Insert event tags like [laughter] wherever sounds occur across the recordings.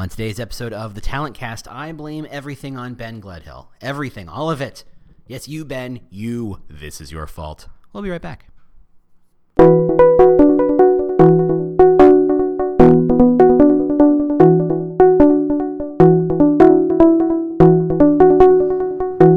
On today's episode of the Talent Cast, I blame everything on Ben Gledhill. Everything, all of it. Yes, you, Ben, you. This is your fault. We'll be right back.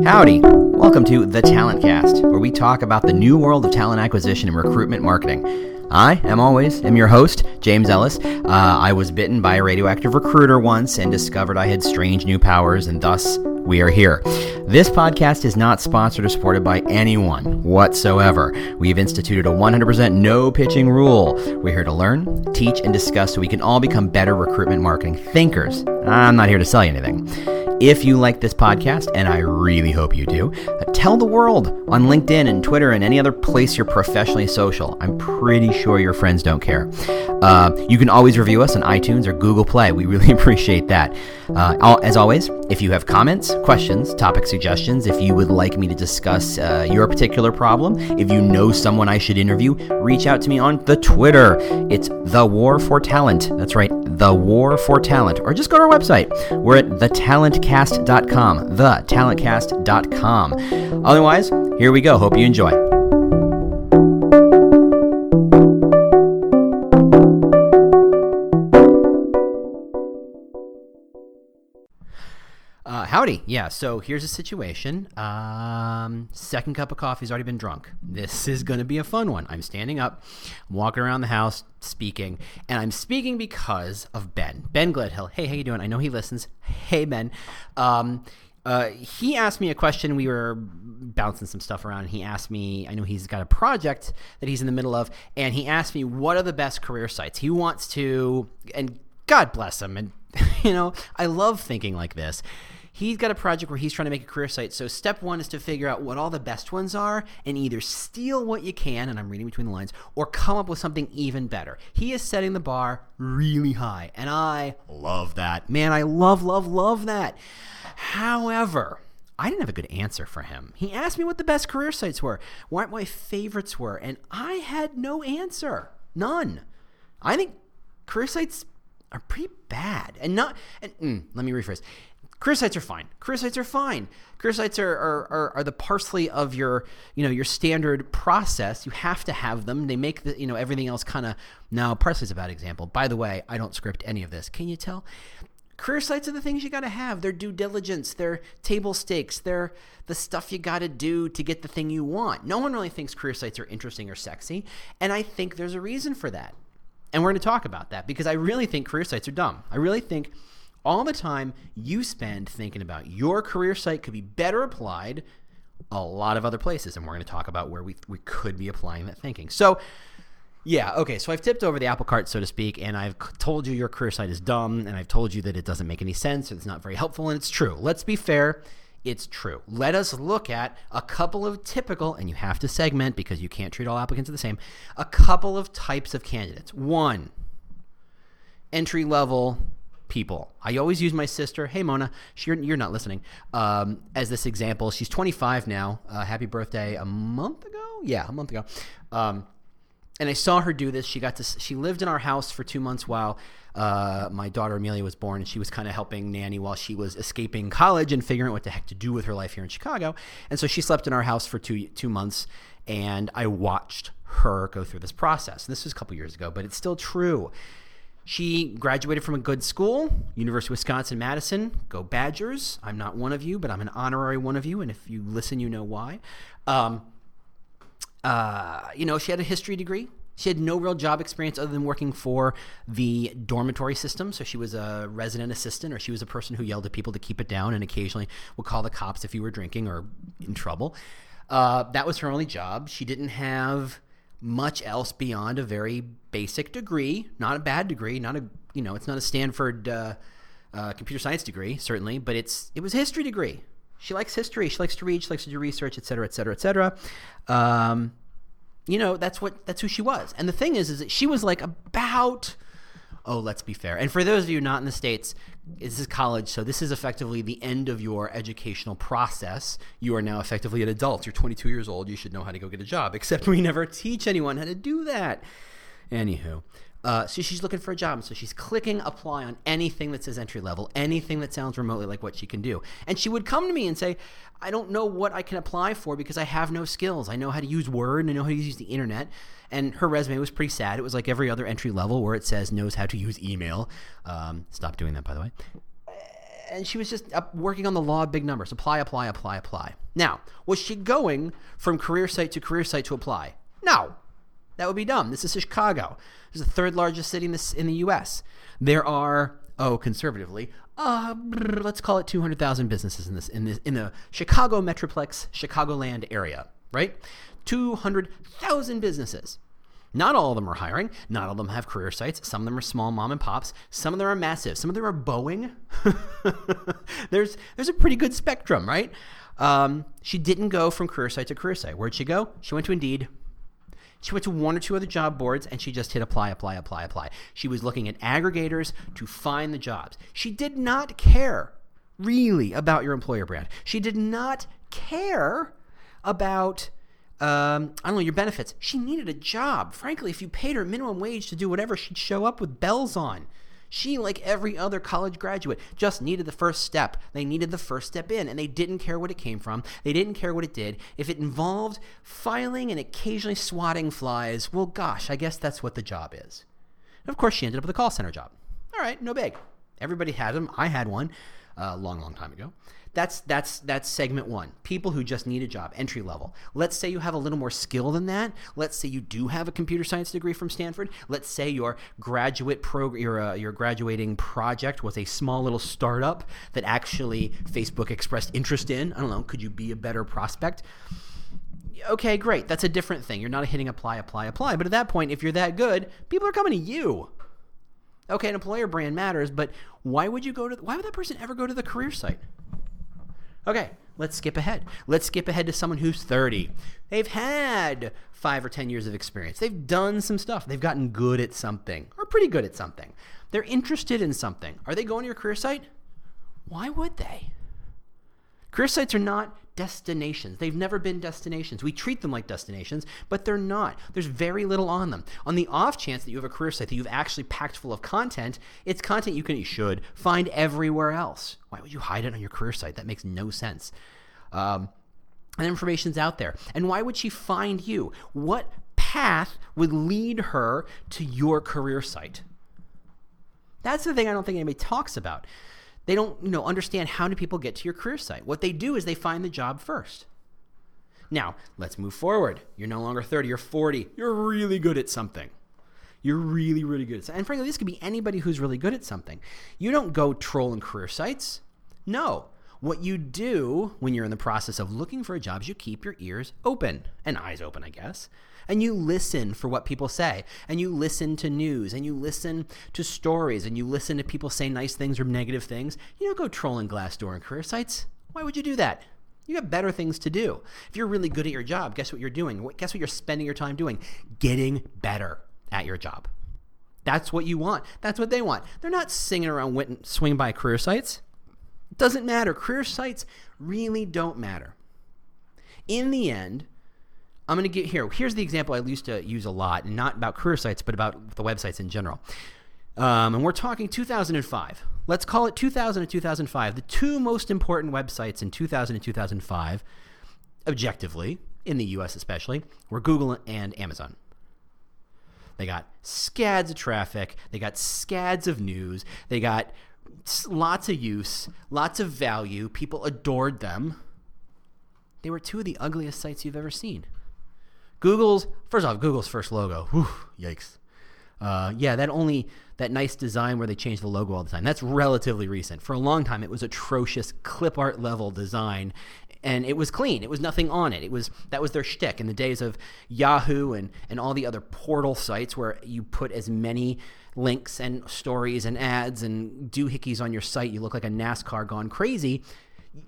Howdy. Welcome to The Talent Cast, where we talk about the new world of talent acquisition and recruitment marketing. I, am always, am your host, James Ellis. Uh, I was bitten by a radioactive recruiter once and discovered I had strange new powers, and thus we are here. This podcast is not sponsored or supported by anyone whatsoever. We've instituted a 100% no pitching rule. We're here to learn, teach, and discuss so we can all become better recruitment marketing thinkers. I'm not here to sell you anything. If you like this podcast, and I really hope you do, uh, tell the world on LinkedIn and Twitter and any other place you're professionally social. I'm pretty sure your friends don't care. Uh, you can always review us on iTunes or Google Play. We really [laughs] appreciate that. Uh, as always, if you have comments, questions, topic suggestions, if you would like me to discuss uh, your particular problem, if you know someone I should interview, reach out to me on the Twitter. It's The War for Talent. That's right, The War for Talent. Or just go to our website. We're at thetalentcast.com. Thetalentcast.com. Otherwise, here we go. Hope you enjoy. Howdy. Yeah, so here's a situation. Um, second cup of coffee's already been drunk. This is going to be a fun one. I'm standing up, I'm walking around the house speaking, and I'm speaking because of Ben. Ben Gledhill. Hey, how you doing? I know he listens. Hey, Ben. Um, uh, he asked me a question. We were bouncing some stuff around. He asked me, I know he's got a project that he's in the middle of, and he asked me, what are the best career sites? He wants to, and God bless him. And, [laughs] you know, I love thinking like this he's got a project where he's trying to make a career site. So step one is to figure out what all the best ones are and either steal what you can, and I'm reading between the lines, or come up with something even better. He is setting the bar really high, and I love that. Man, I love, love, love that. However, I didn't have a good answer for him. He asked me what the best career sites were, what my favorites were, and I had no answer. None. I think career sites are pretty bad. And not, and mm, let me rephrase career sites are fine. Career sites are fine. Career sites are, are, are, are, the parsley of your, you know, your standard process. You have to have them. They make the, you know, everything else kind of, now parsley's a bad example. By the way, I don't script any of this. Can you tell? Career sites are the things you got to have. They're due diligence. They're table stakes. They're the stuff you got to do to get the thing you want. No one really thinks career sites are interesting or sexy. And I think there's a reason for that. And we're going to talk about that because I really think career sites are dumb. I really think all the time you spend thinking about your career site could be better applied a lot of other places. And we're going to talk about where we, we could be applying that thinking. So, yeah, okay. So I've tipped over the apple cart, so to speak, and I've told you your career site is dumb, and I've told you that it doesn't make any sense, and it's not very helpful, and it's true. Let's be fair. It's true. Let us look at a couple of typical, and you have to segment because you can't treat all applicants the same, a couple of types of candidates. One, entry level people. I always use my sister, hey Mona, she, you're, you're not listening, um, as this example. She's 25 now. Uh, happy birthday a month ago? Yeah, a month ago. Um, and I saw her do this. She got to. She lived in our house for two months while uh, my daughter Amelia was born, and she was kind of helping nanny while she was escaping college and figuring out what the heck to do with her life here in Chicago. And so she slept in our house for two two months, and I watched her go through this process. And this was a couple years ago, but it's still true. She graduated from a good school, University of Wisconsin Madison. Go Badgers. I'm not one of you, but I'm an honorary one of you. And if you listen, you know why. Um, uh, you know, she had a history degree. She had no real job experience other than working for the dormitory system. So she was a resident assistant, or she was a person who yelled at people to keep it down and occasionally would call the cops if you were drinking or in trouble. Uh, that was her only job. She didn't have much else beyond a very basic degree, not a bad degree, not a you know, it's not a Stanford uh, uh, computer science degree certainly, but it's it was a history degree. She likes history. She likes to read. She likes to do research, et cetera, et cetera, et cetera. Um, you know, that's what that's who she was. And the thing is, is that she was like about oh, let's be fair. And for those of you not in the States, this is college, so this is effectively the end of your educational process. You are now effectively an adult. You're 22 years old. You should know how to go get a job, [laughs] except we never teach anyone how to do that. Anywho, Uh, so she's looking for a job. So she's clicking apply on anything that says entry level, anything that sounds remotely like what she can do. And she would come to me and say, I don't know what I can apply for because I have no skills. I know how to use Word and I know how to use the internet. And her resume was pretty sad. It was like every other entry level where it says knows how to use email. Um, stop doing that, by the way and she was just working on the law of big numbers apply apply apply apply now was she going from career site to career site to apply no that would be dumb this is chicago this is the third largest city in, this, in the us there are oh conservatively uh, let's call it 200000 businesses in this in this in the chicago metroplex chicagoland area right 200000 businesses not all of them are hiring. Not all of them have career sites. Some of them are small mom and pops. Some of them are massive. Some of them are Boeing. [laughs] there's there's a pretty good spectrum, right? Um, she didn't go from career site to career site. Where'd she go? She went to Indeed. She went to one or two other job boards and she just hit apply, apply, apply, apply. She was looking at aggregators to find the jobs. She did not care really about your employer brand. She did not care about um, I don't know, your benefits. She needed a job. Frankly, if you paid her minimum wage to do whatever, she'd show up with bells on. She, like every other college graduate, just needed the first step. They needed the first step in, and they didn't care what it came from. They didn't care what it did. If it involved filing and occasionally swatting flies, well, gosh, I guess that's what the job is. And of course, she ended up with a call center job. All right, no big. Everybody had them. I had one a uh, long, long time ago. That's that's that's segment one. People who just need a job, entry level. Let's say you have a little more skill than that. Let's say you do have a computer science degree from Stanford. Let's say your graduate program, your uh, your graduating project was a small little startup that actually Facebook expressed interest in. I don't know. Could you be a better prospect? Okay, great. That's a different thing. You're not hitting apply, apply, apply. But at that point, if you're that good, people are coming to you. Okay, an employer brand matters, but why would you go to? Why would that person ever go to the career site? Okay, let's skip ahead. Let's skip ahead to someone who's 30. They've had five or 10 years of experience. They've done some stuff. They've gotten good at something or pretty good at something. They're interested in something. Are they going to your career site? Why would they? Career sites are not destinations. They've never been destinations. We treat them like destinations, but they're not. There's very little on them. On the off chance that you have a career site that you've actually packed full of content, it's content you can you should find everywhere else. Why would you hide it on your career site? That makes no sense. Um, and information's out there. And why would she find you? What path would lead her to your career site? That's the thing I don't think anybody talks about. They don't, you know, understand how do people get to your career site. What they do is they find the job first. Now, let's move forward. You're no longer 30, you're 40. You're really good at something. You're really, really good at something. And frankly, this could be anybody who's really good at something. You don't go trolling career sites. No. What you do when you're in the process of looking for a job is you keep your ears open and eyes open, I guess and you listen for what people say and you listen to news and you listen to stories and you listen to people say nice things or negative things. You don't go trolling Glassdoor and career sites. Why would you do that? You have better things to do. If you're really good at your job, guess what you're doing? Guess what you're spending your time doing? Getting better at your job. That's what you want. That's what they want. They're not singing around swinging by career sites. It doesn't matter. Career sites really don't matter. In the end, I'm going to get here. Here's the example I used to use a lot, not about career sites, but about the websites in general. Um, and we're talking 2005. Let's call it 2000 and 2005. The two most important websites in 2000 and 2005, objectively, in the US especially, were Google and Amazon. They got scads of traffic, they got scads of news, they got lots of use, lots of value. People adored them. They were two of the ugliest sites you've ever seen. Google's first off, Google's first logo. Whew, yikes. Uh, yeah, that only that nice design where they change the logo all the time. That's relatively recent. For a long time, it was atrocious clip art level design, and it was clean. It was nothing on it. It was that was their shtick in the days of Yahoo and and all the other portal sites where you put as many links and stories and ads and doohickeys on your site. You look like a NASCAR gone crazy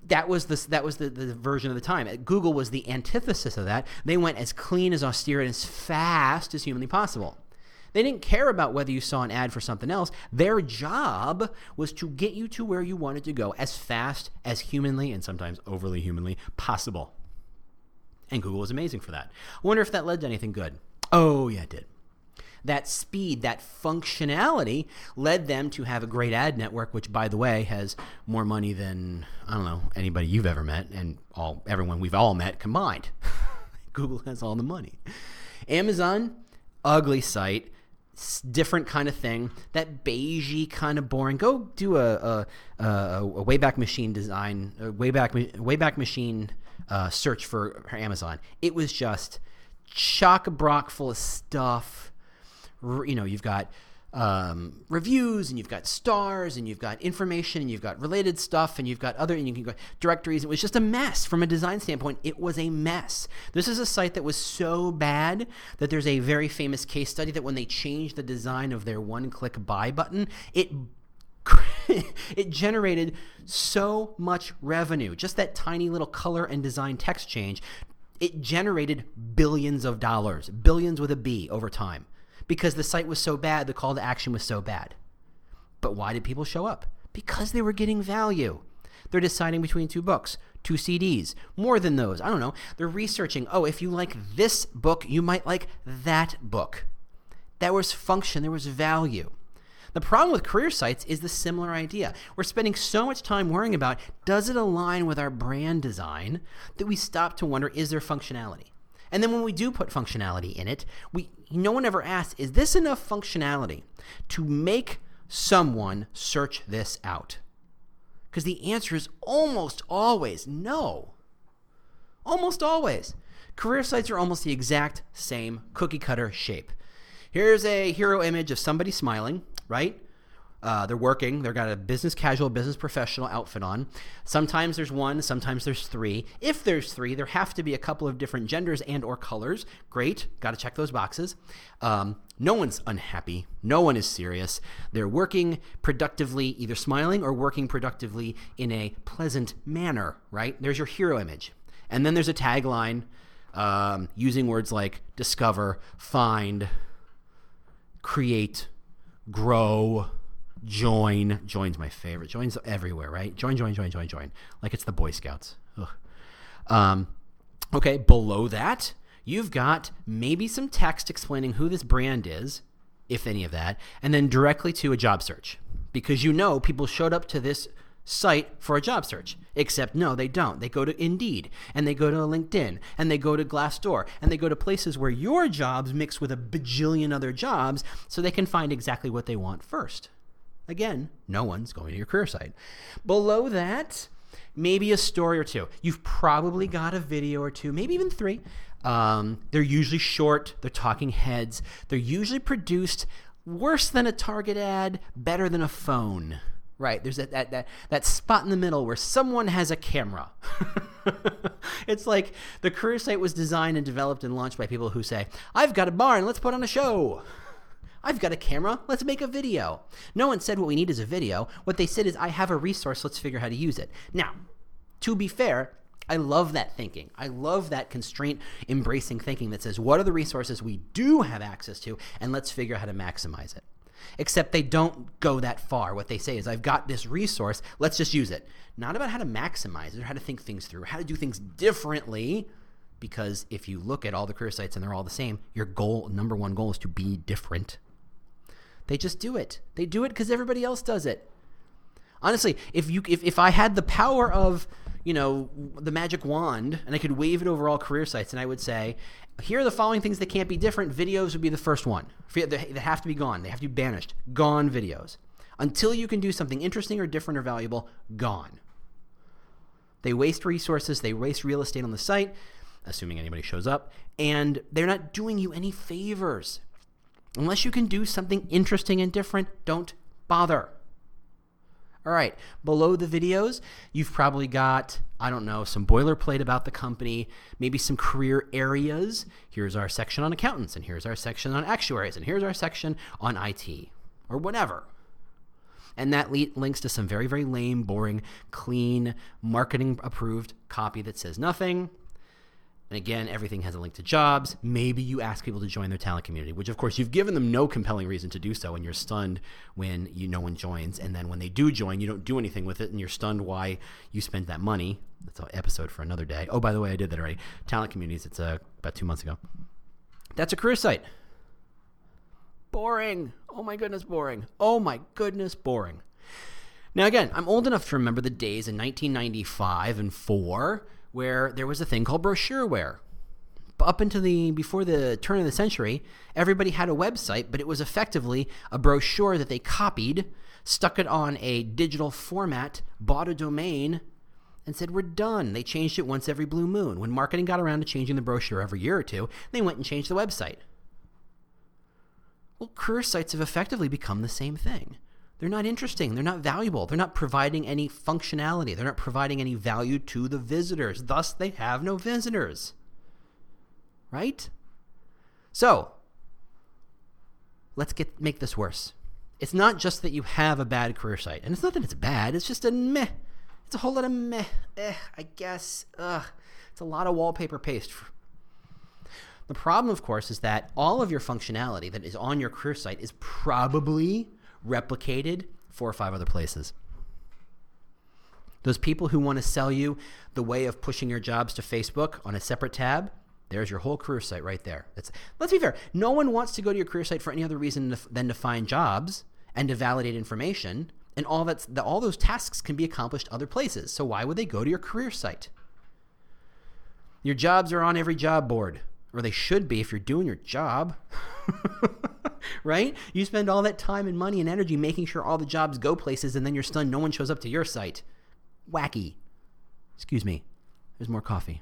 that was the that was the, the version of the time. Uh, Google was the antithesis of that. They went as clean, as austere, and as fast as humanly possible. They didn't care about whether you saw an ad for something else. Their job was to get you to where you wanted to go as fast as humanly and sometimes overly humanly possible. And Google was amazing for that. I wonder if that led to anything good. Oh, yeah, it did. That speed, that functionality led them to have a great ad network, which, by the way, has more money than I don't know anybody you've ever met and all everyone we've all met combined. [laughs] Google has all the money. Amazon, ugly site, different kind of thing. That beigey kind of boring. Go do a a, a, a Wayback Machine design, a Wayback Wayback Machine uh, search for, Amazon. It was just chock a block full of stuff. You know, you've got um, reviews and you've got stars and you've got information and you've got related stuff and you've got other and you can go directories. It was just a mess from a design standpoint. It was a mess. This is a site that was so bad that there's a very famous case study that when they changed the design of their one-click buy button, it [laughs] it generated so much revenue. Just that tiny little color and design text change, it generated billions of dollars, billions with a B over time because the site was so bad, the call to action was so bad. But why did people show up? Because they were getting value. They're deciding between two books, two CDs, more than those. I don't know. They're researching, oh, if you like this book, you might like that book. There was function, there was value. The problem with career sites is the similar idea. We're spending so much time worrying about does it align with our brand design that we stop to wonder is there functionality? And then when we do put functionality in it, we no one ever asks, is this enough functionality to make someone search this out? Because the answer is almost always no. Almost always. Career sites are almost the exact same cookie cutter shape. Here's a hero image of somebody smiling, right? Uh, they're working. They've got a business casual, business professional outfit on. Sometimes there's one. Sometimes there's three. If there's three, there have to be a couple of different genders and or colors. Great. Got to check those boxes. Um, no one's unhappy. No one is serious. They're working productively, either smiling or working productively in a pleasant manner. Right? There's your hero image, and then there's a tagline um, using words like discover, find, create, grow join. Join's my favorite. Join's everywhere, right? Join, join, join, join, join. Like it's the Boy Scouts. Um, okay, below that, you've got maybe some text explaining who this brand is, if any of that, and then directly to a job search. Because you know people showed up to this site for a job search. Except, no, they don't. They go to Indeed, and they go to LinkedIn, and they go to Glassdoor, and they go to places where your jobs mix with a bajillion other jobs so they can find exactly what they want first. Again, no one's going to your career site. Below that, maybe a story or two. You've probably got a video or two, maybe even three. Um, they're usually short, they're talking heads, they're usually produced worse than a Target ad, better than a phone. Right, there's that, that, that, that spot in the middle where someone has a camera. [laughs] it's like the career site was designed and developed and launched by people who say, I've got a barn, let's put on a show. I've got a camera, let's make a video. No one said what we need is a video. What they said is, I have a resource, let's figure out how to use it. Now, to be fair, I love that thinking. I love that constraint embracing thinking that says, what are the resources we do have access to, and let's figure out how to maximize it. Except they don't go that far. What they say is, I've got this resource, let's just use it. Not about how to maximize it or how to think things through, how to do things differently. Because if you look at all the career sites and they're all the same, your goal, number one goal, is to be different. They just do it. They do it because everybody else does it. Honestly, if you if, if I had the power of you know the magic wand and I could wave it over all career sites and I would say, here are the following things that can't be different. Videos would be the first one. They have to be gone. They have to be banished. Gone videos. Until you can do something interesting or different or valuable, gone. They waste resources. They waste real estate on the site, assuming anybody shows up, and they're not doing you any favors. Unless you can do something interesting and different, don't bother. All right, below the videos, you've probably got, I don't know, some boilerplate about the company, maybe some career areas. Here's our section on accountants, and here's our section on actuaries, and here's our section on IT, or whatever. And that le- links to some very, very lame, boring, clean, marketing approved copy that says nothing, and again, everything has a link to jobs. Maybe you ask people to join their talent community, which of course you've given them no compelling reason to do so, and you're stunned when you no one joins. And then when they do join, you don't do anything with it, and you're stunned why you spent that money. That's an episode for another day. Oh, by the way, I did that already. Talent communities. It's uh, about two months ago. That's a career site. boring. Oh my goodness, boring. Oh my goodness, boring. Now, again, I'm old enough to remember the days in 1995 and 4 where there was a thing called brochureware. Up until the before the turn of the century, everybody had a website, but it was effectively a brochure that they copied, stuck it on a digital format, bought a domain, and said, We're done. They changed it once every blue moon. When marketing got around to changing the brochure every year or two, they went and changed the website. Well, career sites have effectively become the same thing. They're not interesting. They're not valuable. They're not providing any functionality. They're not providing any value to the visitors. Thus, they have no visitors. Right? So, let's get make this worse. It's not just that you have a bad career site, and it's not that it's bad. It's just a meh. It's a whole lot of meh. Eh, I guess. Ugh. It's a lot of wallpaper paste. The problem, of course, is that all of your functionality that is on your career site is probably replicated four or five other places. Those people who want to sell you the way of pushing your jobs to Facebook on a separate tab, there's your whole career site right there. That's, let's be fair. No one wants to go to your career site for any other reason than to find jobs and to validate information. And all that's the, all those tasks can be accomplished other places. So why would they go to your career site? Your jobs are on every job board, or they should be if you're doing your job. [laughs] right? You spend all that time and money and energy making sure all the jobs go places, and then you're stunned no one shows up to your site. Wacky. Excuse me. There's more coffee.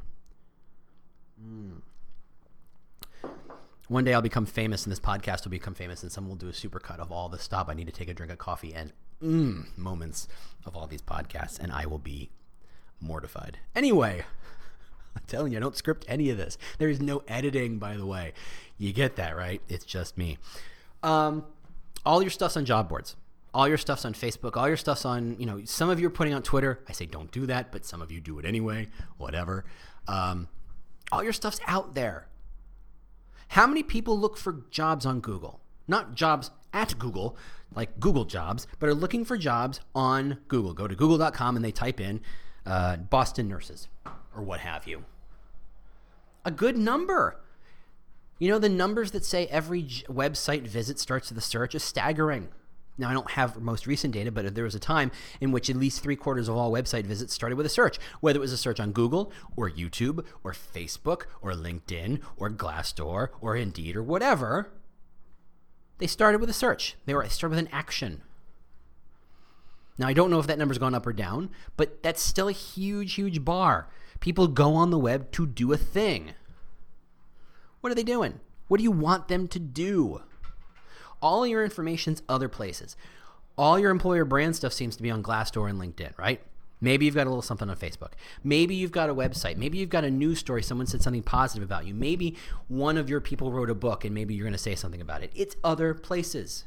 Mm. One day I'll become famous, and this podcast will become famous, and someone will do a supercut of all the stop. I need to take a drink of coffee and mm, moments of all these podcasts, and I will be mortified. Anyway, [laughs] I'm telling you, I don't script any of this. There is no editing, by the way. You get that, right? It's just me. Um, all your stuff's on job boards. All your stuff's on Facebook. All your stuff's on, you know, some of you are putting on Twitter. I say don't do that, but some of you do it anyway. Whatever. Um, all your stuff's out there. How many people look for jobs on Google? Not jobs at Google, like Google jobs, but are looking for jobs on Google. Go to google.com and they type in uh, Boston nurses or what have you. A good number. You know, the numbers that say every website visit starts with a search is staggering. Now, I don't have most recent data, but there was a time in which at least three quarters of all website visits started with a search, whether it was a search on Google or YouTube or Facebook or LinkedIn or Glassdoor or Indeed or whatever. They started with a search. They were started with an action. Now, I don't know if that number's gone up or down, but that's still a huge, huge bar. People go on the web to do a thing. What are they doing? What do you want them to do? All your information's other places. All your employer brand stuff seems to be on Glassdoor and LinkedIn, right? Maybe you've got a little something on Facebook. Maybe you've got a website. Maybe you've got a news story. Someone said something positive about you. Maybe one of your people wrote a book and maybe you're going to say something about it. It's other places.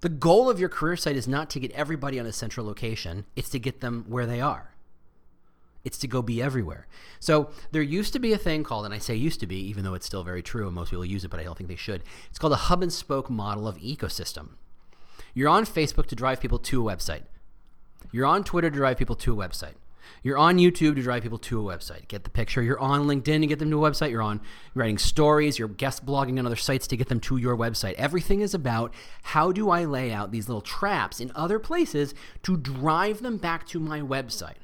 The goal of your career site is not to get everybody on a central location, it's to get them where they are. It's to go be everywhere. So there used to be a thing called, and I say used to be, even though it's still very true and most people use it, but I don't think they should. It's called a hub and spoke model of ecosystem. You're on Facebook to drive people to a website. You're on Twitter to drive people to a website. You're on YouTube to drive people to a website. Get the picture. You're on LinkedIn to get them to a website. You're on writing stories. You're guest blogging on other sites to get them to your website. Everything is about how do I lay out these little traps in other places to drive them back to my website.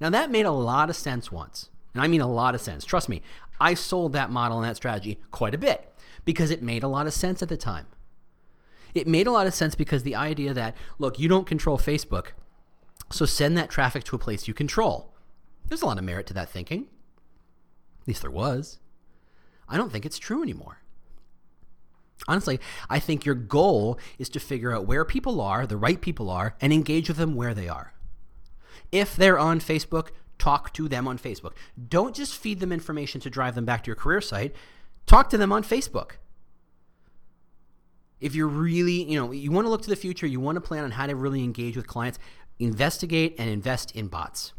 Now, that made a lot of sense once. And I mean a lot of sense. Trust me, I sold that model and that strategy quite a bit because it made a lot of sense at the time. It made a lot of sense because the idea that, look, you don't control Facebook, so send that traffic to a place you control. There's a lot of merit to that thinking. At least there was. I don't think it's true anymore. Honestly, I think your goal is to figure out where people are, the right people are, and engage with them where they are. If they're on Facebook, talk to them on Facebook. Don't just feed them information to drive them back to your career site. Talk to them on Facebook. If you're really, you know, you want to look to the future, you want to plan on how to really engage with clients, investigate and invest in bots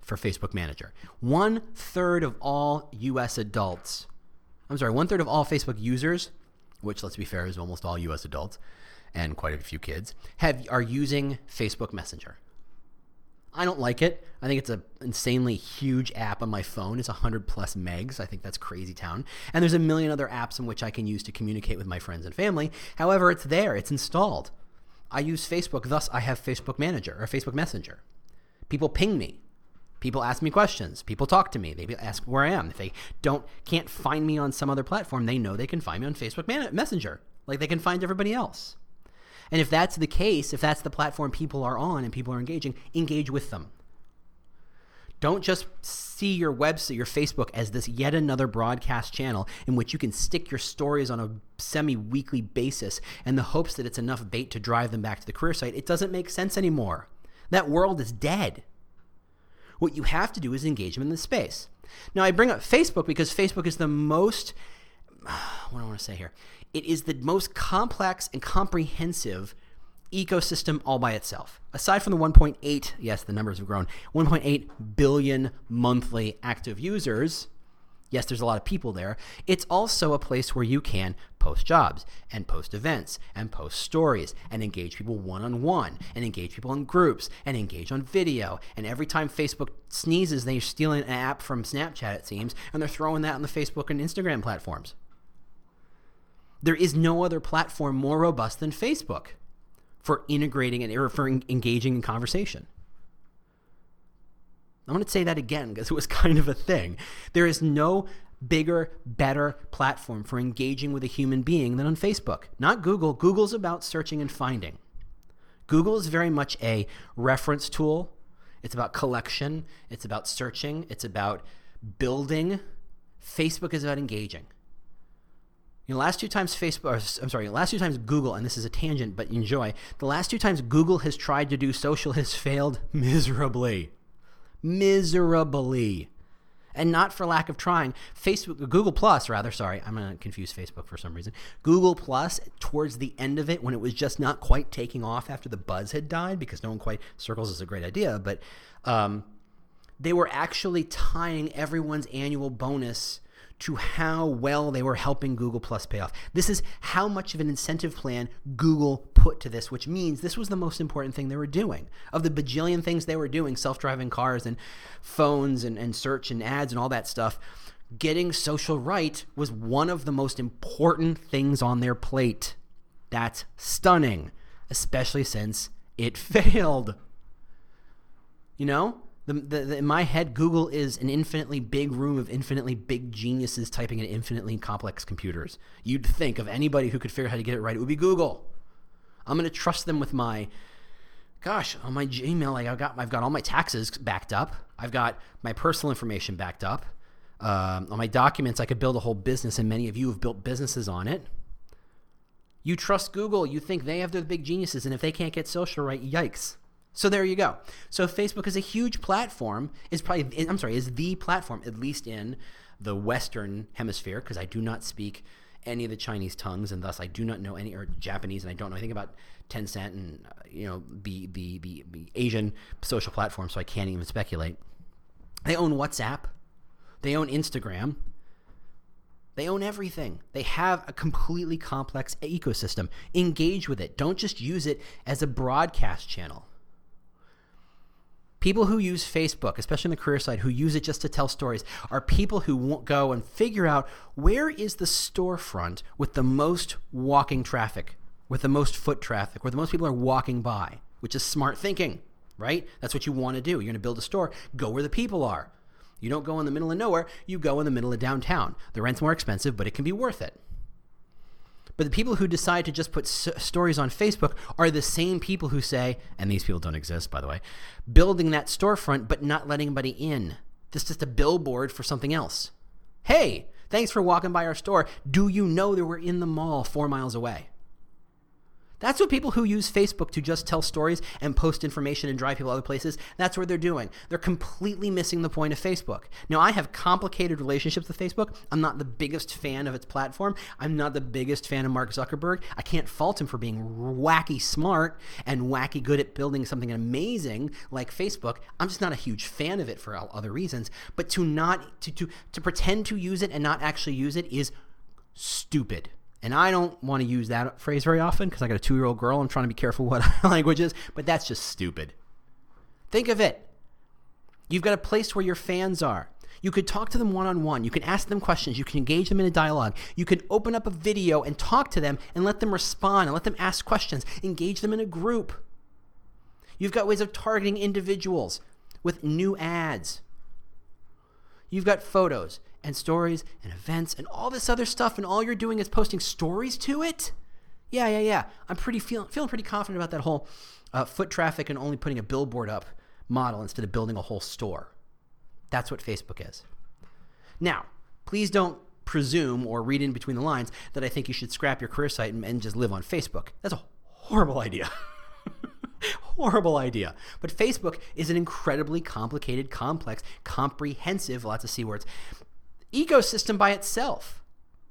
for Facebook Manager. One third of all US adults, I'm sorry, one third of all Facebook users, which let's be fair is almost all US adults and quite a few kids, have are using Facebook Messenger. I don't like it. I think it's an insanely huge app on my phone. It's 100 plus megs. I think that's crazy town. And there's a million other apps in which I can use to communicate with my friends and family. However, it's there, it's installed. I use Facebook, thus, I have Facebook Manager or Facebook Messenger. People ping me. People ask me questions. People talk to me. They ask where I am. If they don't can't find me on some other platform, they know they can find me on Facebook Messenger, like they can find everybody else. And if that's the case, if that's the platform people are on and people are engaging, engage with them. Don't just see your website, your Facebook, as this yet another broadcast channel in which you can stick your stories on a semi weekly basis in the hopes that it's enough bait to drive them back to the career site. It doesn't make sense anymore. That world is dead. What you have to do is engage them in the space. Now, I bring up Facebook because Facebook is the most, [sighs] what do I want to say here? It is the most complex and comprehensive ecosystem all by itself. Aside from the 1.8, yes, the numbers have grown, 1.8 billion monthly active users, yes, there's a lot of people there. It's also a place where you can post jobs and post events and post stories and engage people one on one and engage people in groups and engage on video. And every time Facebook sneezes, they're stealing an app from Snapchat, it seems, and they're throwing that on the Facebook and Instagram platforms. There is no other platform more robust than Facebook for integrating and or for engaging in conversation. I'm going to say that again because it was [laughs] kind of a thing. There is no bigger, better platform for engaging with a human being than on Facebook. Not Google. Google's about searching and finding. Google is very much a reference tool. It's about collection, it's about searching, it's about building. Facebook is about engaging. You know, last two times Facebook, or, I'm sorry, last two times Google, and this is a tangent, but enjoy. The last two times Google has tried to do social has failed [laughs] miserably, miserably, and not for lack of trying. Facebook, Google Plus, rather, sorry, I'm gonna confuse Facebook for some reason. Google Plus, towards the end of it, when it was just not quite taking off after the buzz had died, because no one quite circles is a great idea, but um, they were actually tying everyone's annual bonus to how well they were helping Google Plus pay off. This is how much of an incentive plan Google put to this, which means this was the most important thing they were doing. Of the bajillion things they were doing, self driving cars and phones and, and search and ads and all that stuff, getting social right was one of the most important things on their plate. That's stunning, especially since it [laughs] failed. You know? The, the, the, in my head, Google is an infinitely big room of infinitely big geniuses typing in infinitely complex computers. You'd think of anybody who could figure out how to get it right, it would be Google. I'm going to trust them with my, gosh, on my Gmail, like I've got, I've got all my taxes backed up. I've got my personal information backed up. Um, on my documents, I could build a whole business, and many of you have built businesses on it. You trust Google. You think they have the big geniuses, and if they can't get social right, yikes. So there you go. So Facebook is a huge platform. Is probably I'm sorry is the platform at least in the Western Hemisphere because I do not speak any of the Chinese tongues and thus I do not know any or Japanese and I don't know anything about Tencent and you know the, the the the Asian social platform. So I can't even speculate. They own WhatsApp. They own Instagram. They own everything. They have a completely complex ecosystem. Engage with it. Don't just use it as a broadcast channel. People who use Facebook, especially on the career side, who use it just to tell stories, are people who won't go and figure out where is the storefront with the most walking traffic, with the most foot traffic, where the most people are walking by, which is smart thinking, right? That's what you want to do. You're going to build a store, go where the people are. You don't go in the middle of nowhere, you go in the middle of downtown. The rent's more expensive, but it can be worth it. But the people who decide to just put s- stories on Facebook are the same people who say, and these people don't exist, by the way, building that storefront but not letting anybody in. This is just a billboard for something else. Hey, thanks for walking by our store. Do you know that we're in the mall four miles away? That's what people who use Facebook to just tell stories and post information and drive people other places, that's what they're doing. They're completely missing the point of Facebook. Now, I have complicated relationships with Facebook. I'm not the biggest fan of its platform. I'm not the biggest fan of Mark Zuckerberg. I can't fault him for being wacky smart and wacky good at building something amazing like Facebook. I'm just not a huge fan of it for other reasons. But to not to to, to pretend to use it and not actually use it is stupid. And I don't want to use that phrase very often because I got a two year old girl. I'm trying to be careful [laughs] what [laughs] language is, but that's just stupid. Think of it. You've got a place where your fans are. You could talk to them one on one. You can ask them questions. You can engage them in a dialogue. You can open up a video and talk to them and let them respond and let them ask questions. Engage them in a group. You've got ways of targeting individuals with new ads. You've got photos and stories and events and all this other stuff, and all you're doing is posting stories to it. Yeah, yeah, yeah. I'm pretty feeling feeling pretty confident about that whole uh, foot traffic and only putting a billboard up model instead of building a whole store. That's what Facebook is. Now, please don't presume or read in between the lines that I think you should scrap your career site and, and just live on Facebook. That's a horrible idea. [laughs] horrible idea. But Facebook is an incredibly complicated, complex, comprehensive, lots of C words, ecosystem by itself.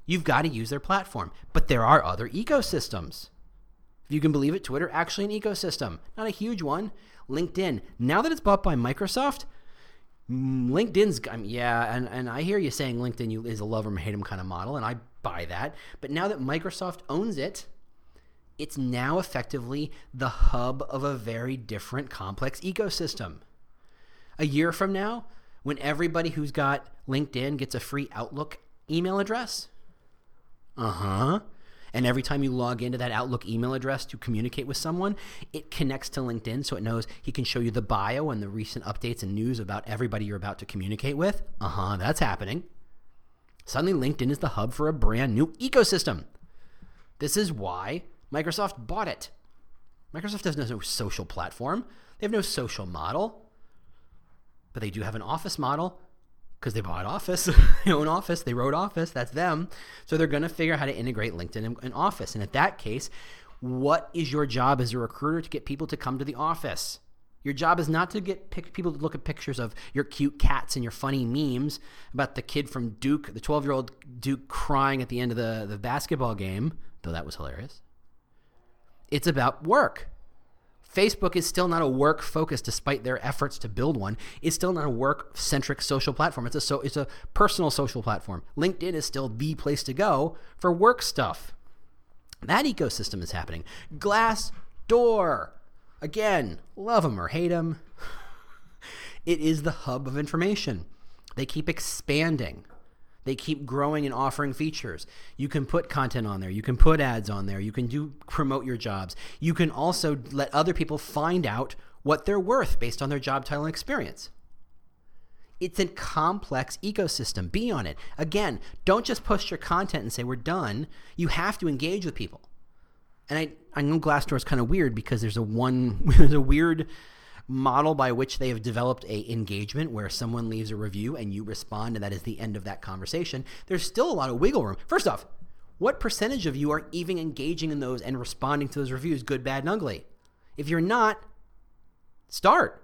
You've got to use their platform. But there are other ecosystems. If you can believe it, Twitter actually an ecosystem, not a huge one. LinkedIn, now that it's bought by Microsoft, mm, LinkedIn's, I mean, yeah, and, and I hear you saying LinkedIn is a love them, hate them kind of model, and I buy that. But now that Microsoft owns it, it's now effectively the hub of a very different complex ecosystem. A year from now, when everybody who's got LinkedIn gets a free Outlook email address, uh huh. And every time you log into that Outlook email address to communicate with someone, it connects to LinkedIn so it knows he can show you the bio and the recent updates and news about everybody you're about to communicate with. Uh huh, that's happening. Suddenly, LinkedIn is the hub for a brand new ecosystem. This is why Microsoft bought it. Microsoft has no social platform, they have no social model, but they do have an office model because they bought Office, [laughs] they own Office, they wrote Office, that's them. So they're going to figure out how to integrate LinkedIn and, Office. And at that case, what is your job as a recruiter to get people to come to the office? Your job is not to get pic- people to look at pictures of your cute cats and your funny memes about the kid from Duke, the 12 year old Duke crying at the end of the, the basketball game, though that was hilarious. It's about work. Facebook is still not a work focus despite their efforts to build one. It's still not a work centric social platform. It's a so it's a personal social platform. LinkedIn is still the place to go for work stuff. That ecosystem is happening. Glassdoor. Again, love them or hate them. [laughs] it is the hub of information. They keep expanding. They keep growing and offering features. You can put content on there. You can put ads on there. You can do promote your jobs. You can also let other people find out what they're worth based on their job title and experience. It's a complex ecosystem. Be on it. Again, don't just post your content and say we're done. You have to engage with people. And I, I know Glassdoor is kind of weird because there's a one [laughs] there's a weird model by which they have developed a engagement where someone leaves a review and you respond and that is the end of that conversation there's still a lot of wiggle room. First off what percentage of you are even engaging in those and responding to those reviews good bad and ugly? If you're not start.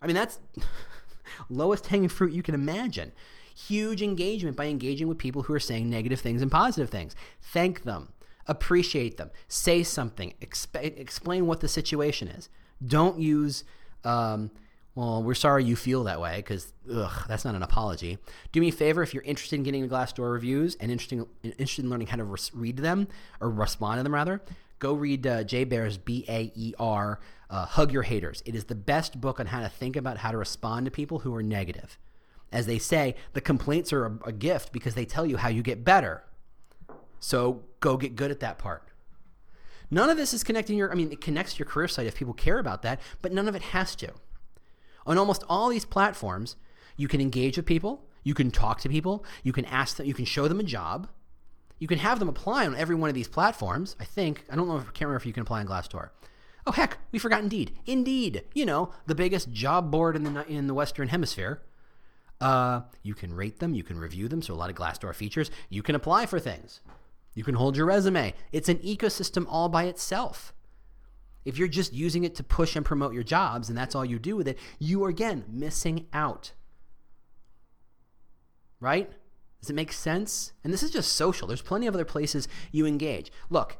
I mean that's [laughs] lowest hanging fruit you can imagine. Huge engagement by engaging with people who are saying negative things and positive things. Thank them. Appreciate them. Say something. Exp- explain what the situation is. Don't use um, well, we're sorry you feel that way because ugh, that's not an apology. Do me a favor if you're interested in getting the Glassdoor reviews and interested in, interested in learning how to res- read them or respond to them rather. Go read uh, Jay Baer's B A E R uh, Hug Your Haters. It is the best book on how to think about how to respond to people who are negative. As they say, the complaints are a, a gift because they tell you how you get better. So go get good at that part. None of this is connecting your, I mean, it connects your career site if people care about that, but none of it has to. On almost all these platforms, you can engage with people, you can talk to people, you can ask them, you can show them a job, you can have them apply on every one of these platforms. I think, I don't know if, I can't remember if you can apply on Glassdoor. Oh, heck, we forgot Indeed. Indeed, you know, the biggest job board in the, in the Western Hemisphere. Uh, you can rate them, you can review them, so a lot of Glassdoor features. You can apply for things. You can hold your resume. It's an ecosystem all by itself. If you're just using it to push and promote your jobs and that's all you do with it, you are again missing out. Right? Does it make sense? And this is just social. There's plenty of other places you engage. Look,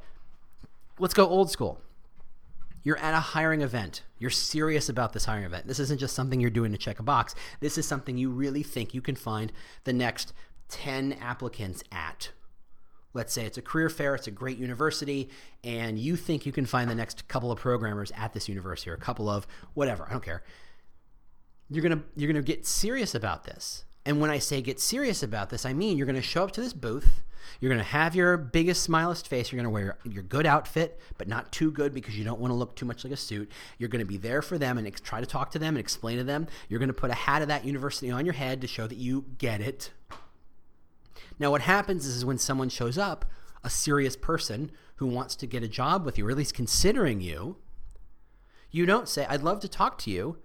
let's go old school. You're at a hiring event. You're serious about this hiring event. This isn't just something you're doing to check a box. This is something you really think you can find the next 10 applicants at let's say it's a career fair, it's a great university, and you think you can find the next couple of programmers at this university or a couple of whatever, I don't care. you're gonna you're gonna get serious about this. And when I say get serious about this, I mean you're gonna show up to this booth. You're gonna have your biggest smilest face. You're gonna wear your good outfit, but not too good because you don't want to look too much like a suit. You're gonna be there for them and ex- try to talk to them and explain to them. You're gonna put a hat of that university on your head to show that you get it. Now, what happens is when someone shows up, a serious person who wants to get a job with you, or at least considering you, you don't say, I'd love to talk to you,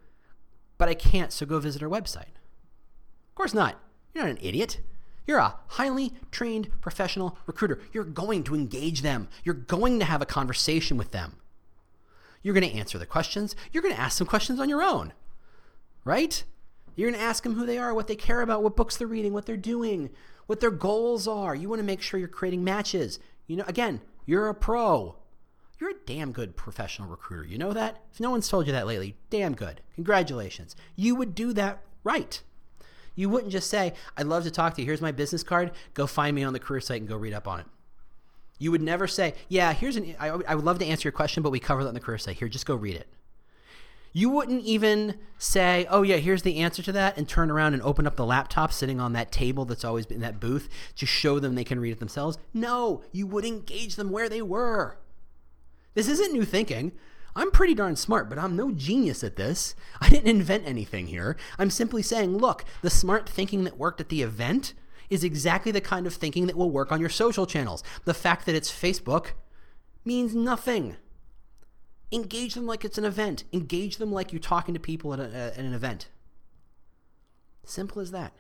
but I can't, so go visit our website. Of course not. You're not an idiot. You're a highly trained professional recruiter. You're going to engage them. You're going to have a conversation with them. You're going to answer the questions. You're going to ask some questions on your own, right? You're going to ask them who they are, what they care about, what books they're reading, what they're doing, what their goals are. You want to make sure you're creating matches. You know, again, you're a pro. You're a damn good professional recruiter. You know that? If no one's told you that lately, damn good. Congratulations. You would do that right. You wouldn't just say, I'd love to talk to you. Here's my business card. Go find me on the career site and go read up on it. You would never say, Yeah, here's an, I, I would love to answer your question, but we cover that on the career site. Here, just go read it. You wouldn't even say, oh, yeah, here's the answer to that, and turn around and open up the laptop sitting on that table that's always been in that booth to show them they can read it themselves. No, you would engage them where they were. This isn't new thinking. I'm pretty darn smart, but I'm no genius at this. I didn't invent anything here. I'm simply saying, look, the smart thinking that worked at the event is exactly the kind of thinking that will work on your social channels. The fact that it's Facebook means nothing. Engage them like it's an event. Engage them like you're talking to people at, a, at an event. Simple as that.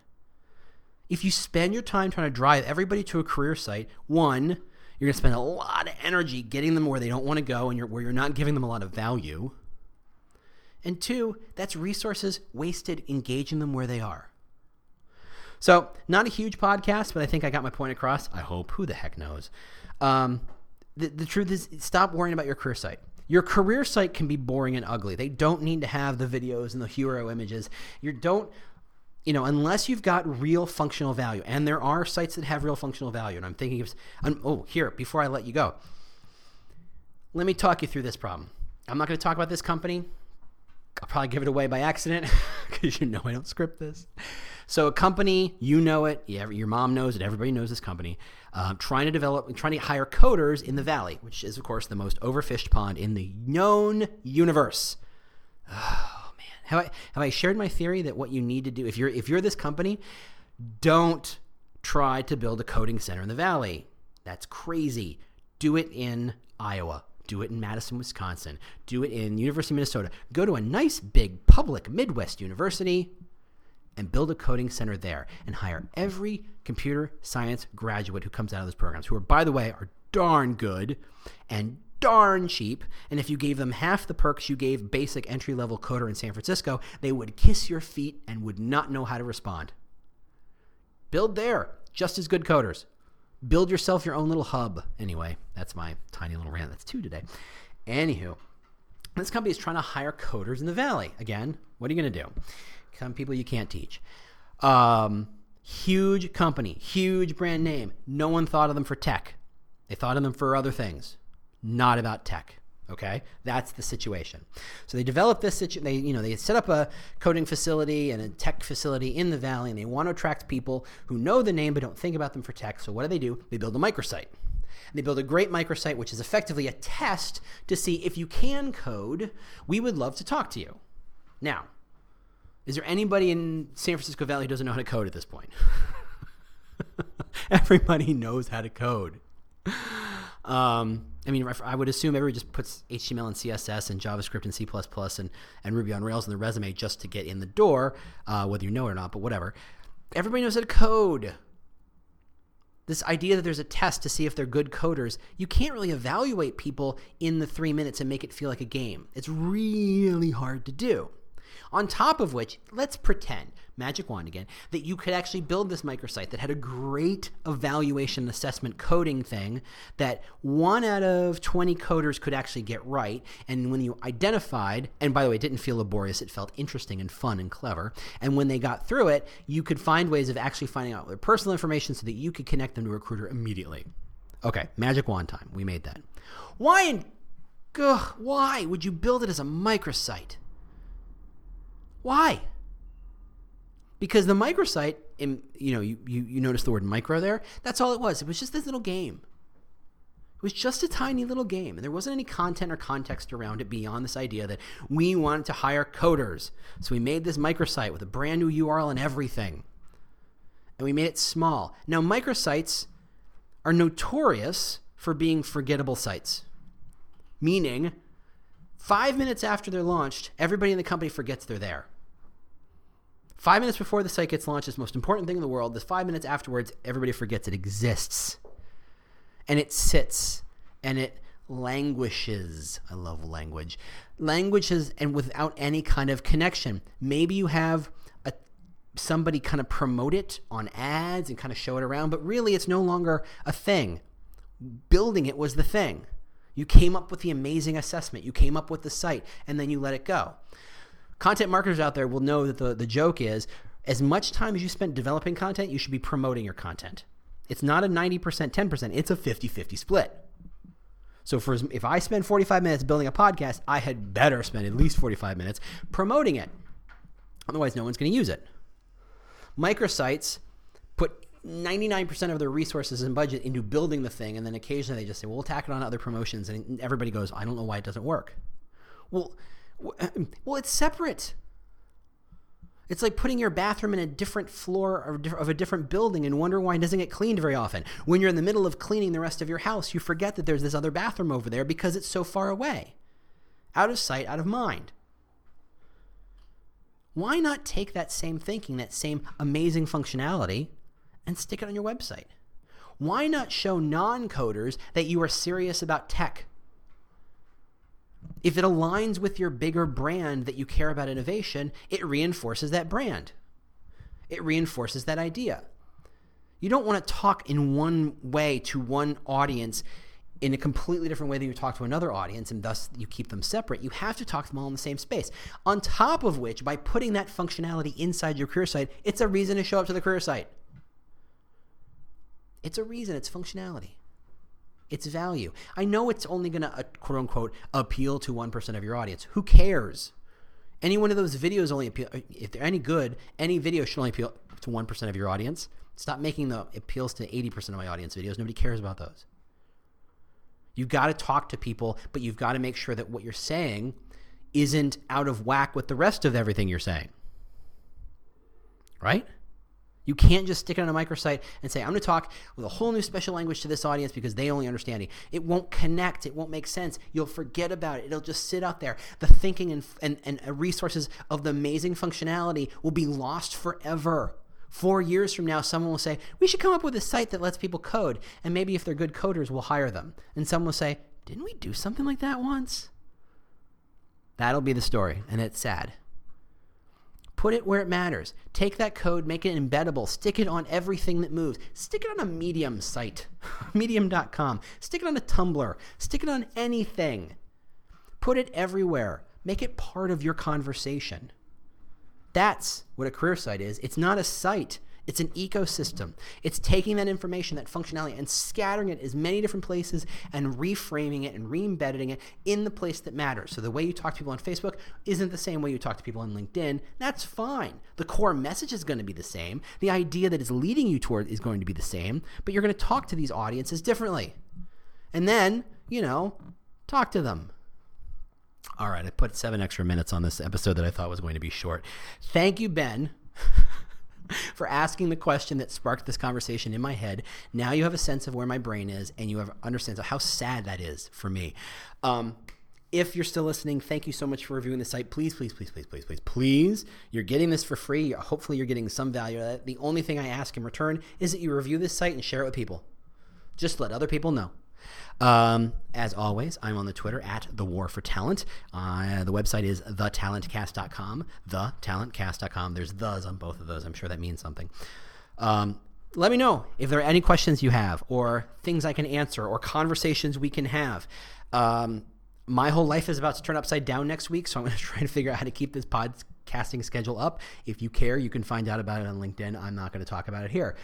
If you spend your time trying to drive everybody to a career site, one, you're going to spend a lot of energy getting them where they don't want to go and you're, where you're not giving them a lot of value. And two, that's resources wasted engaging them where they are. So, not a huge podcast, but I think I got my point across. I hope. Who the heck knows? Um, the, the truth is, stop worrying about your career site. Your career site can be boring and ugly. They don't need to have the videos and the hero images. You don't you know, unless you've got real functional value, and there are sites that have real functional value, and I'm thinking of, I'm, oh, here, before I let you go, let me talk you through this problem. I'm not going to talk about this company. I'll probably give it away by accident [laughs] because you know I don't script this. So, a company, you know it, your mom knows it, everybody knows this company, uh, trying to develop, trying to hire coders in the Valley, which is, of course, the most overfished pond in the known universe. Oh, man. Have I, have I shared my theory that what you need to do, if you're, if you're this company, don't try to build a coding center in the Valley. That's crazy. Do it in Iowa. Do it in Madison, Wisconsin. Do it in University of Minnesota. Go to a nice big public Midwest university and build a coding center there and hire every computer science graduate who comes out of those programs, who are, by the way, are darn good and darn cheap. And if you gave them half the perks you gave basic entry level coder in San Francisco, they would kiss your feet and would not know how to respond. Build there, just as good coders. Build yourself your own little hub. Anyway, that's my tiny little rant. That's two today. Anywho, this company is trying to hire coders in the valley. Again, what are you going to do? Some people you can't teach. Um, huge company, huge brand name. No one thought of them for tech. They thought of them for other things, not about tech. Okay, that's the situation. So they develop this. Situ- they you know they set up a coding facility and a tech facility in the valley, and they want to attract people who know the name but don't think about them for tech. So what do they do? They build a microsite. They build a great microsite, which is effectively a test to see if you can code. We would love to talk to you. Now, is there anybody in San Francisco Valley who doesn't know how to code at this point? [laughs] Everybody knows how to code. Um, I mean, I would assume everybody just puts HTML and CSS and JavaScript and C++ and, and Ruby on Rails in the resume just to get in the door, uh, whether you know it or not, but whatever. Everybody knows how to code. This idea that there's a test to see if they're good coders, you can't really evaluate people in the three minutes and make it feel like a game. It's really hard to do. On top of which, let's pretend, magic wand again, that you could actually build this microsite that had a great evaluation assessment coding thing that one out of 20 coders could actually get right. And when you identified, and by the way, it didn't feel laborious, it felt interesting and fun and clever. And when they got through it, you could find ways of actually finding out their personal information so that you could connect them to a recruiter immediately. Okay, magic wand time. We made that. Why in Ugh, why would you build it as a microsite? Why? Because the microsite, in, you know, you, you, you notice the word micro there. That's all it was. It was just this little game. It was just a tiny little game, and there wasn't any content or context around it beyond this idea that we wanted to hire coders. So we made this microsite with a brand new URL and everything. And we made it small. Now, microsites are notorious for being forgettable sites, meaning five minutes after they're launched, everybody in the company forgets they're there. Five minutes before the site gets launched it's the most important thing in the world. The five minutes afterwards, everybody forgets it exists. And it sits and it languishes. I love language. Languishes and without any kind of connection. Maybe you have a, somebody kind of promote it on ads and kind of show it around, but really it's no longer a thing. Building it was the thing. You came up with the amazing assessment, you came up with the site, and then you let it go content marketers out there will know that the, the joke is as much time as you spent developing content, you should be promoting your content. It's not a 90%, 10%, it's a 50 50 split. So for if I spend 45 minutes building a podcast, I had better spend at least 45 minutes promoting it. Otherwise, no one's going to use it. Microsites put 99% of their resources and budget into building the thing, and then occasionally they just say, well, we'll tack it on other promotions, and everybody goes, I don't know why it doesn't work. Well, [clears throat] well, it's separate. It's like putting your bathroom in a different floor of a different building and wonder why it doesn't get cleaned very often. When you're in the middle of cleaning the rest of your house, you forget that there's this other bathroom over there because it's so far away. Out of sight, out of mind. Why not take that same thinking, that same amazing functionality, and stick it on your website? Why not show non coders that you are serious about tech? If it aligns with your bigger brand that you care about innovation, it reinforces that brand. It reinforces that idea. You don't want to talk in one way to one audience in a completely different way than you talk to another audience, and thus you keep them separate. You have to talk to them all in the same space. On top of which, by putting that functionality inside your career site, it's a reason to show up to the career site. It's a reason, it's functionality its value. I know it's only going to, uh, quote unquote, appeal to 1% of your audience. Who cares? Any one of those videos only appeal, if they're any good, any video should only appeal to 1% of your audience. Stop making the appeals to 80% of my audience videos. Nobody cares about those. You've got to talk to people, but you've got to make sure that what you're saying isn't out of whack with the rest of everything you're saying. Right? You can't just stick it on a microsite and say, I'm going to talk with a whole new special language to this audience because they only understand it. It won't connect. It won't make sense. You'll forget about it. It'll just sit out there. The thinking and, and, and uh, resources of the amazing functionality will be lost forever. Four years from now, someone will say, We should come up with a site that lets people code. And maybe if they're good coders, we'll hire them. And someone will say, Didn't we do something like that once? That'll be the story. And it's sad. Put it where it matters. Take that code, make it embeddable, stick it on everything that moves. Stick it on a Medium site, [laughs] medium.com. Stick it on a Tumblr. Stick it on anything. Put it everywhere. Make it part of your conversation. That's what a career site is. It's not a site, it's an ecosystem. It's taking that information, that functionality, and scattering it as many different places and reframing it and re-embedding it in the place that matters. So the way you talk to people on Facebook isn't the same way you talk to people on LinkedIn. That's fine. The core message is going to be the same. The idea that is leading you toward is going to be the same, but you're going to talk to these audiences differently. And then, you know, talk to them. All right, I put seven extra minutes on this episode that I thought was going to be short. Thank you, Ben. [laughs] [laughs] for asking the question that sparked this conversation in my head. Now you have a sense of where my brain is, and you have understands of how sad that is for me. Um, if you're still listening, thank you so much for reviewing the site. Please, please, please, please, please, please, please. You're getting this for free. Hopefully, you're getting some value out of. The only thing I ask in return is that you review this site and share it with people. Just let other people know. Um, as always, I'm on the Twitter at The War for Talent. Uh, the website is thetalentcast.com. Thetalentcast.com. There's thes on both of those. I'm sure that means something. Um, let me know if there are any questions you have, or things I can answer, or conversations we can have. Um, my whole life is about to turn upside down next week, so I'm going [laughs] to try to figure out how to keep this podcasting schedule up. If you care, you can find out about it on LinkedIn. I'm not going to talk about it here.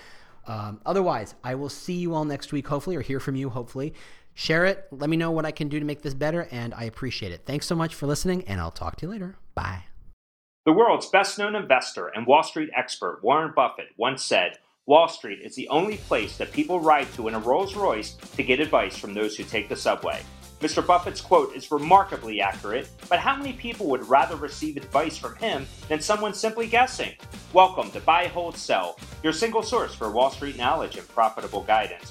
Um, otherwise, I will see you all next week, hopefully, or hear from you, hopefully. Share it. Let me know what I can do to make this better, and I appreciate it. Thanks so much for listening, and I'll talk to you later. Bye. The world's best known investor and Wall Street expert Warren Buffett once said, Wall Street is the only place that people ride to in a Rolls Royce to get advice from those who take the subway. Mr. Buffett's quote is remarkably accurate, but how many people would rather receive advice from him than someone simply guessing? Welcome to Buy, Hold, Sell, your single source for Wall Street knowledge and profitable guidance.